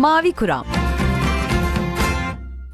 Mavi Kuram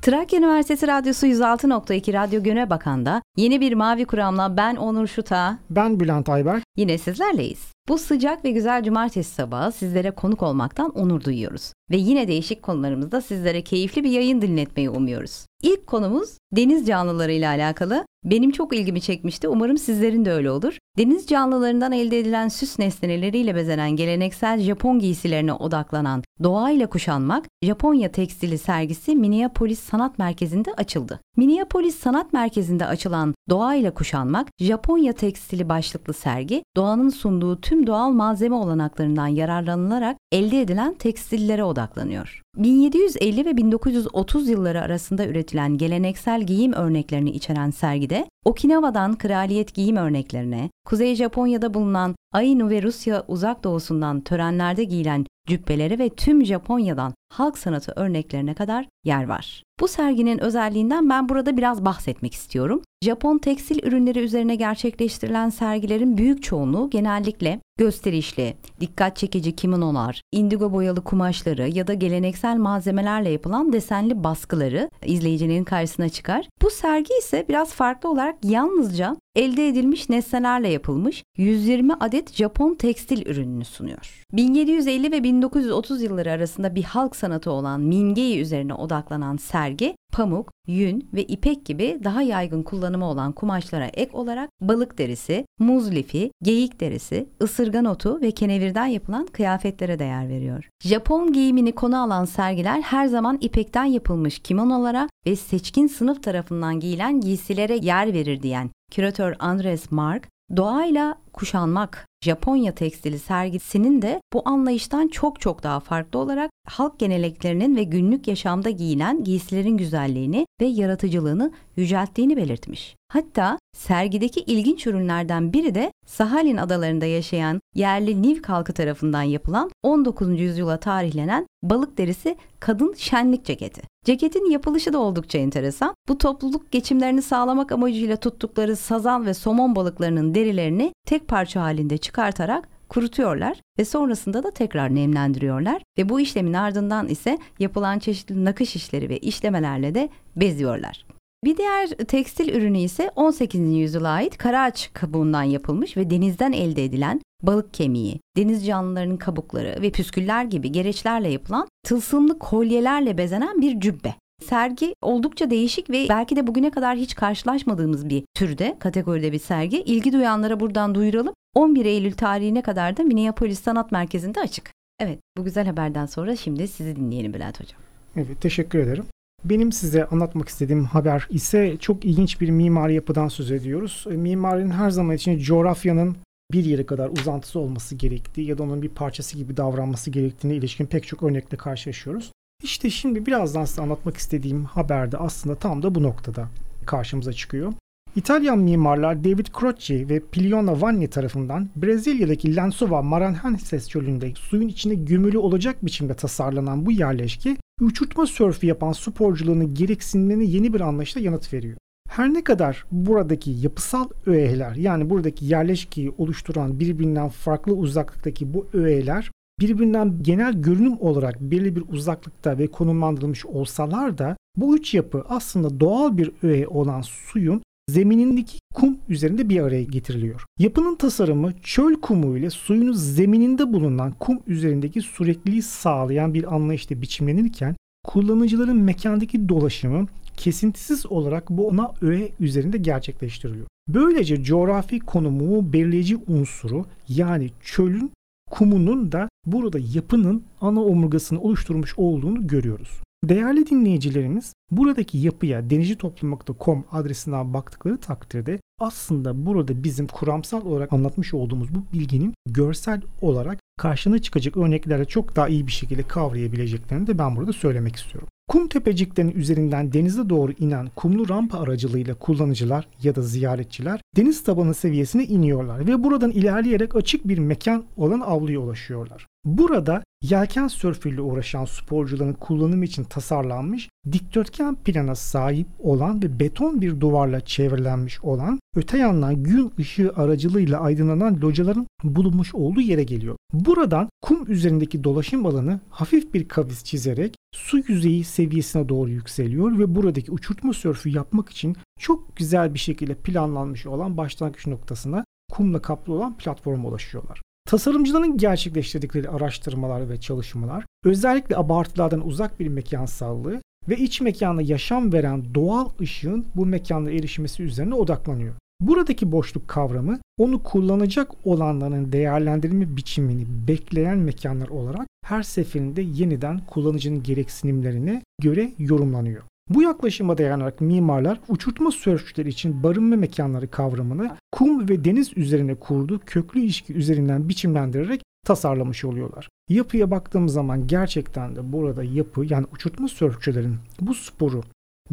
Trakya Üniversitesi Radyosu 106.2 Radyo Göne Bakan'da yeni bir Mavi Kuram'la ben Onur Şuta. Ben Bülent Ayber. Yine sizlerleyiz. Bu sıcak ve güzel cumartesi sabahı sizlere konuk olmaktan onur duyuyoruz. Ve yine değişik konularımızda sizlere keyifli bir yayın dinletmeyi umuyoruz. İlk konumuz deniz canlıları ile alakalı. Benim çok ilgimi çekmişti. Umarım sizlerin de öyle olur. Deniz canlılarından elde edilen süs nesneleriyle bezenen geleneksel Japon giysilerine odaklanan Doğayla Kuşanmak, Japonya Tekstili sergisi Minneapolis Sanat Merkezi'nde açıldı. Minneapolis Sanat Merkezi'nde açılan Doğayla Kuşanmak, Japonya Tekstili başlıklı sergi, doğanın sunduğu tüm doğal malzeme olanaklarından yararlanılarak elde edilen tekstillere odaklanıyor. 1750 ve 1930 yılları arasında üretilen geleneksel giyim örneklerini içeren sergide Okinawa'dan kraliyet giyim örneklerine, Kuzey Japonya'da bulunan Ainu ve Rusya uzak doğusundan törenlerde giyilen cübbelere ve tüm Japonya'dan halk sanatı örneklerine kadar yer var. Bu serginin özelliğinden ben burada biraz bahsetmek istiyorum. Japon tekstil ürünleri üzerine gerçekleştirilen sergilerin büyük çoğunluğu genellikle gösterişli, dikkat çekici kimonolar, indigo boyalı kumaşları ya da geleneksel malzemelerle yapılan desenli baskıları izleyicinin karşısına çıkar. Bu sergi ise biraz farklı olarak yalnızca elde edilmiş nesnelerle yapılmış 120 adet Japon tekstil ürününü sunuyor. 1750 ve 1930 yılları arasında bir halk sanatı olan Mingei üzerine odaklanan sergi, pamuk, yün ve ipek gibi daha yaygın kullanımı olan kumaşlara ek olarak balık derisi, muz lifi, geyik derisi, ısırgan otu ve kenevirden yapılan kıyafetlere değer veriyor. Japon giyimini konu alan sergiler her zaman ipekten yapılmış kimonolara ve seçkin sınıf tarafından giyilen giysilere yer verir diyen küratör Andres Mark, doğayla kuşanmak Japonya tekstili sergisinin de bu anlayıştan çok çok daha farklı olarak halk geleneklerinin ve günlük yaşamda giyilen giysilerin güzelliğini ve yaratıcılığını yücelttiğini belirtmiş. Hatta sergideki ilginç ürünlerden biri de Sahalin adalarında yaşayan yerli Niv halkı tarafından yapılan 19. yüzyıla tarihlenen balık derisi kadın şenlik ceketi. Ceketin yapılışı da oldukça enteresan. Bu topluluk geçimlerini sağlamak amacıyla tuttukları sazan ve somon balıklarının derilerini tek parça halinde çıkartarak kurutuyorlar ve sonrasında da tekrar nemlendiriyorlar ve bu işlemin ardından ise yapılan çeşitli nakış işleri ve işlemelerle de beziyorlar. Bir diğer tekstil ürünü ise 18. yüzyıla ait karaağaç kabuğundan yapılmış ve denizden elde edilen balık kemiği, deniz canlılarının kabukları ve püsküller gibi gereçlerle yapılan tılsımlı kolyelerle bezenen bir cübbe. Sergi oldukça değişik ve belki de bugüne kadar hiç karşılaşmadığımız bir türde, kategoride bir sergi. İlgi duyanlara buradan duyuralım. 11 Eylül tarihine kadar da Minneapolis Sanat Merkezi'nde açık. Evet, bu güzel haberden sonra şimdi sizi dinleyelim Bülent Hocam. Evet, teşekkür ederim. Benim size anlatmak istediğim haber ise çok ilginç bir mimari yapıdan söz ediyoruz. E, mimarinin her zaman için coğrafyanın bir yere kadar uzantısı olması gerektiği ya da onun bir parçası gibi davranması gerektiğine ilişkin pek çok örnekle karşılaşıyoruz. İşte şimdi birazdan size anlatmak istediğim haberde aslında tam da bu noktada karşımıza çıkıyor. İtalyan mimarlar David Croce ve Piliona Vanni tarafından Brezilya'daki Lençova Maranhenses çölünde suyun içinde gömülü olacak biçimde tasarlanan bu yerleşke uçurtma sörfü yapan sporcularının gereksinimlerine yeni bir anlayışla yanıt veriyor. Her ne kadar buradaki yapısal öğeler yani buradaki yerleşkeyi oluşturan birbirinden farklı uzaklıktaki bu öğeler birbirinden genel görünüm olarak belli bir uzaklıkta ve konumlandırılmış olsalar da bu üç yapı aslında doğal bir öğe olan suyun zeminindeki kum üzerinde bir araya getiriliyor. Yapının tasarımı çöl kumu ile suyun zemininde bulunan kum üzerindeki sürekliliği sağlayan bir anlayışla biçimlenirken kullanıcıların mekandaki dolaşımı kesintisiz olarak bu ana öğe üzerinde gerçekleştiriliyor. Böylece coğrafi konumu belirleyici unsuru yani çölün kumunun da burada yapının ana omurgasını oluşturmuş olduğunu görüyoruz. Değerli dinleyicilerimiz buradaki yapıya denizcitoplum.com adresinden baktıkları takdirde aslında burada bizim kuramsal olarak anlatmış olduğumuz bu bilginin görsel olarak karşına çıkacak örneklerle çok daha iyi bir şekilde kavrayabileceklerini de ben burada söylemek istiyorum. Kum tepeciklerin üzerinden denize doğru inen kumlu rampa aracılığıyla kullanıcılar ya da ziyaretçiler deniz tabanı seviyesine iniyorlar ve buradan ilerleyerek açık bir mekan olan avluya ulaşıyorlar. Burada yelken sörfüyle uğraşan sporcuların kullanımı için tasarlanmış dikdörtgen plana sahip olan ve beton bir duvarla çevrilenmiş olan öte yandan gün ışığı aracılığıyla aydınlanan locaların bulunmuş olduğu yere geliyor. Buradan kum üzerindeki dolaşım alanı hafif bir kavis çizerek su yüzeyi seviyesine doğru yükseliyor ve buradaki uçurtma sörfü yapmak için çok güzel bir şekilde planlanmış olan başlangıç noktasına kumla kaplı olan platforma ulaşıyorlar. Tasarımcıların gerçekleştirdikleri araştırmalar ve çalışmalar özellikle abartılardan uzak bir mekansallığı ve iç mekanda yaşam veren doğal ışığın bu mekanlara erişmesi üzerine odaklanıyor. Buradaki boşluk kavramı onu kullanacak olanların değerlendirilme biçimini bekleyen mekanlar olarak her seferinde yeniden kullanıcının gereksinimlerine göre yorumlanıyor. Bu yaklaşıma dayanarak mimarlar uçurtma sörfçüleri için barınma mekanları kavramını kum ve deniz üzerine kurduğu köklü ilişki üzerinden biçimlendirerek tasarlamış oluyorlar. Yapıya baktığımız zaman gerçekten de burada yapı yani uçurtma sörfçülerin bu sporu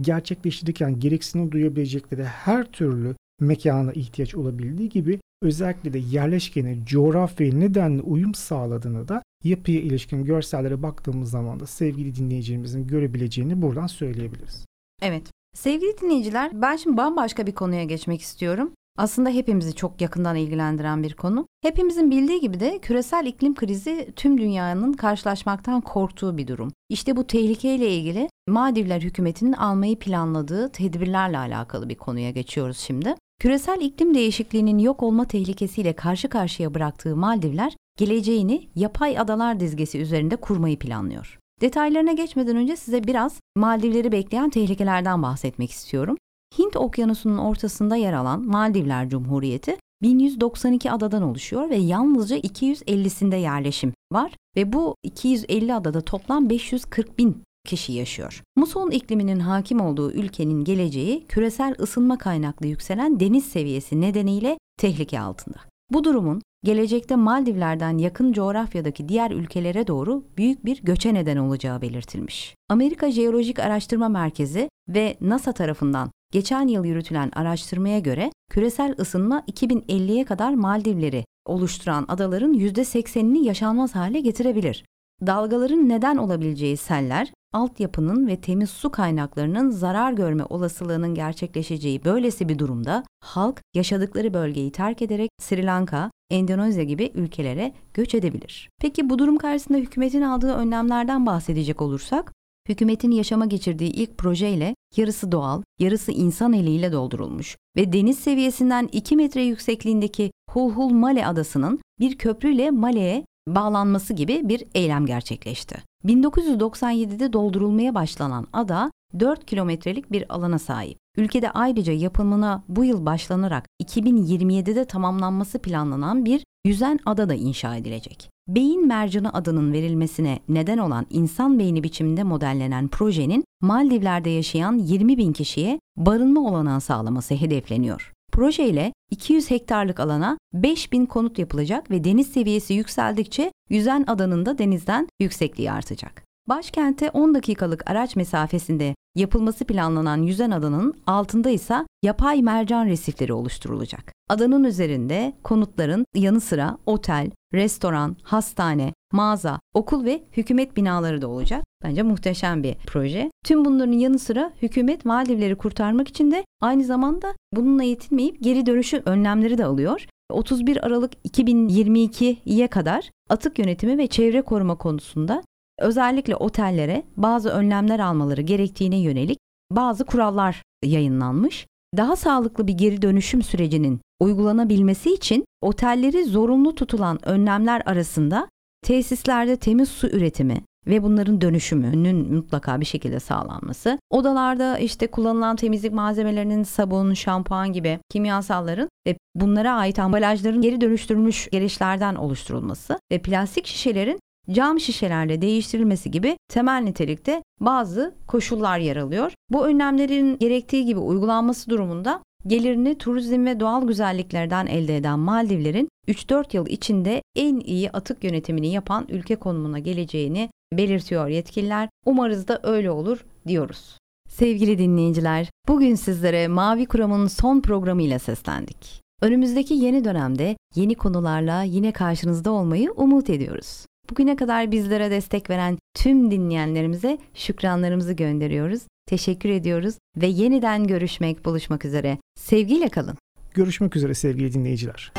gerçekleştirirken gereksinim duyabilecekleri her türlü mekana ihtiyaç olabildiği gibi özellikle de yerleşkene, coğrafyaya nedenli uyum sağladığını da yapıya ilişkin görsellere baktığımız zaman da sevgili dinleyicilerimizin görebileceğini buradan söyleyebiliriz. Evet. Sevgili dinleyiciler, ben şimdi bambaşka bir konuya geçmek istiyorum. Aslında hepimizi çok yakından ilgilendiren bir konu. Hepimizin bildiği gibi de küresel iklim krizi tüm dünyanın karşılaşmaktan korktuğu bir durum. İşte bu tehlikeyle ilgili Maldivler hükümetinin almayı planladığı tedbirlerle alakalı bir konuya geçiyoruz şimdi. Küresel iklim değişikliğinin yok olma tehlikesiyle karşı karşıya bıraktığı Maldivler, geleceğini yapay adalar dizgesi üzerinde kurmayı planlıyor. Detaylarına geçmeden önce size biraz Maldivleri bekleyen tehlikelerden bahsetmek istiyorum. Hint Okyanusu'nun ortasında yer alan Maldivler Cumhuriyeti 1192 adadan oluşuyor ve yalnızca 250'sinde yerleşim var ve bu 250 adada toplam 540 bin kişi yaşıyor. Muson ikliminin hakim olduğu ülkenin geleceği küresel ısınma kaynaklı yükselen deniz seviyesi nedeniyle tehlike altında. Bu durumun gelecekte Maldivler'den yakın coğrafyadaki diğer ülkelere doğru büyük bir göçe neden olacağı belirtilmiş. Amerika Jeolojik Araştırma Merkezi ve NASA tarafından geçen yıl yürütülen araştırmaya göre küresel ısınma 2050'ye kadar Maldivleri oluşturan adaların %80'ini yaşanmaz hale getirebilir. Dalgaların neden olabileceği seller, altyapının ve temiz su kaynaklarının zarar görme olasılığının gerçekleşeceği böylesi bir durumda halk yaşadıkları bölgeyi terk ederek Sri Lanka, Endonezya gibi ülkelere göç edebilir. Peki bu durum karşısında hükümetin aldığı önlemlerden bahsedecek olursak, hükümetin yaşama geçirdiği ilk projeyle yarısı doğal, yarısı insan eliyle doldurulmuş ve deniz seviyesinden 2 metre yüksekliğindeki Hulhul Male adasının bir köprüyle Male'ye bağlanması gibi bir eylem gerçekleşti. 1997'de doldurulmaya başlanan ada 4 kilometrelik bir alana sahip. Ülkede ayrıca yapımına bu yıl başlanarak 2027'de tamamlanması planlanan bir yüzen ada da inşa edilecek. Beyin mercanı adının verilmesine neden olan insan beyni biçiminde modellenen projenin Maldivler'de yaşayan 20 bin kişiye barınma olanağı sağlaması hedefleniyor. Projeyle 200 hektarlık alana 5000 konut yapılacak ve deniz seviyesi yükseldikçe yüzen adanın da denizden yüksekliği artacak. Başkente 10 dakikalık araç mesafesinde yapılması planlanan yüzen adanın altında ise yapay mercan resifleri oluşturulacak. Adanın üzerinde konutların yanı sıra otel, restoran, hastane, mağaza, okul ve hükümet binaları da olacak. Bence muhteşem bir proje. Tüm bunların yanı sıra hükümet Maldivleri kurtarmak için de aynı zamanda bununla yetinmeyip geri dönüşü önlemleri de alıyor. 31 Aralık 2022'ye kadar atık yönetimi ve çevre koruma konusunda özellikle otellere bazı önlemler almaları gerektiğine yönelik bazı kurallar yayınlanmış. Daha sağlıklı bir geri dönüşüm sürecinin uygulanabilmesi için otelleri zorunlu tutulan önlemler arasında tesislerde temiz su üretimi ve bunların dönüşümünün mutlaka bir şekilde sağlanması. Odalarda işte kullanılan temizlik malzemelerinin sabun, şampuan gibi kimyasalların ve bunlara ait ambalajların geri dönüştürülmüş gelişlerden oluşturulması ve plastik şişelerin cam şişelerle değiştirilmesi gibi temel nitelikte bazı koşullar yer alıyor. Bu önlemlerin gerektiği gibi uygulanması durumunda gelirini turizm ve doğal güzelliklerden elde eden Maldivlerin 3-4 yıl içinde en iyi atık yönetimini yapan ülke konumuna geleceğini belirtiyor yetkililer. Umarız da öyle olur diyoruz. Sevgili dinleyiciler, bugün sizlere Mavi Kuram'ın son programıyla seslendik. Önümüzdeki yeni dönemde yeni konularla yine karşınızda olmayı umut ediyoruz. Bugüne kadar bizlere destek veren tüm dinleyenlerimize şükranlarımızı gönderiyoruz. Teşekkür ediyoruz ve yeniden görüşmek, buluşmak üzere. Sevgiyle kalın. Görüşmek üzere sevgili dinleyiciler.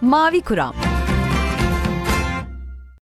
Mavi Kuram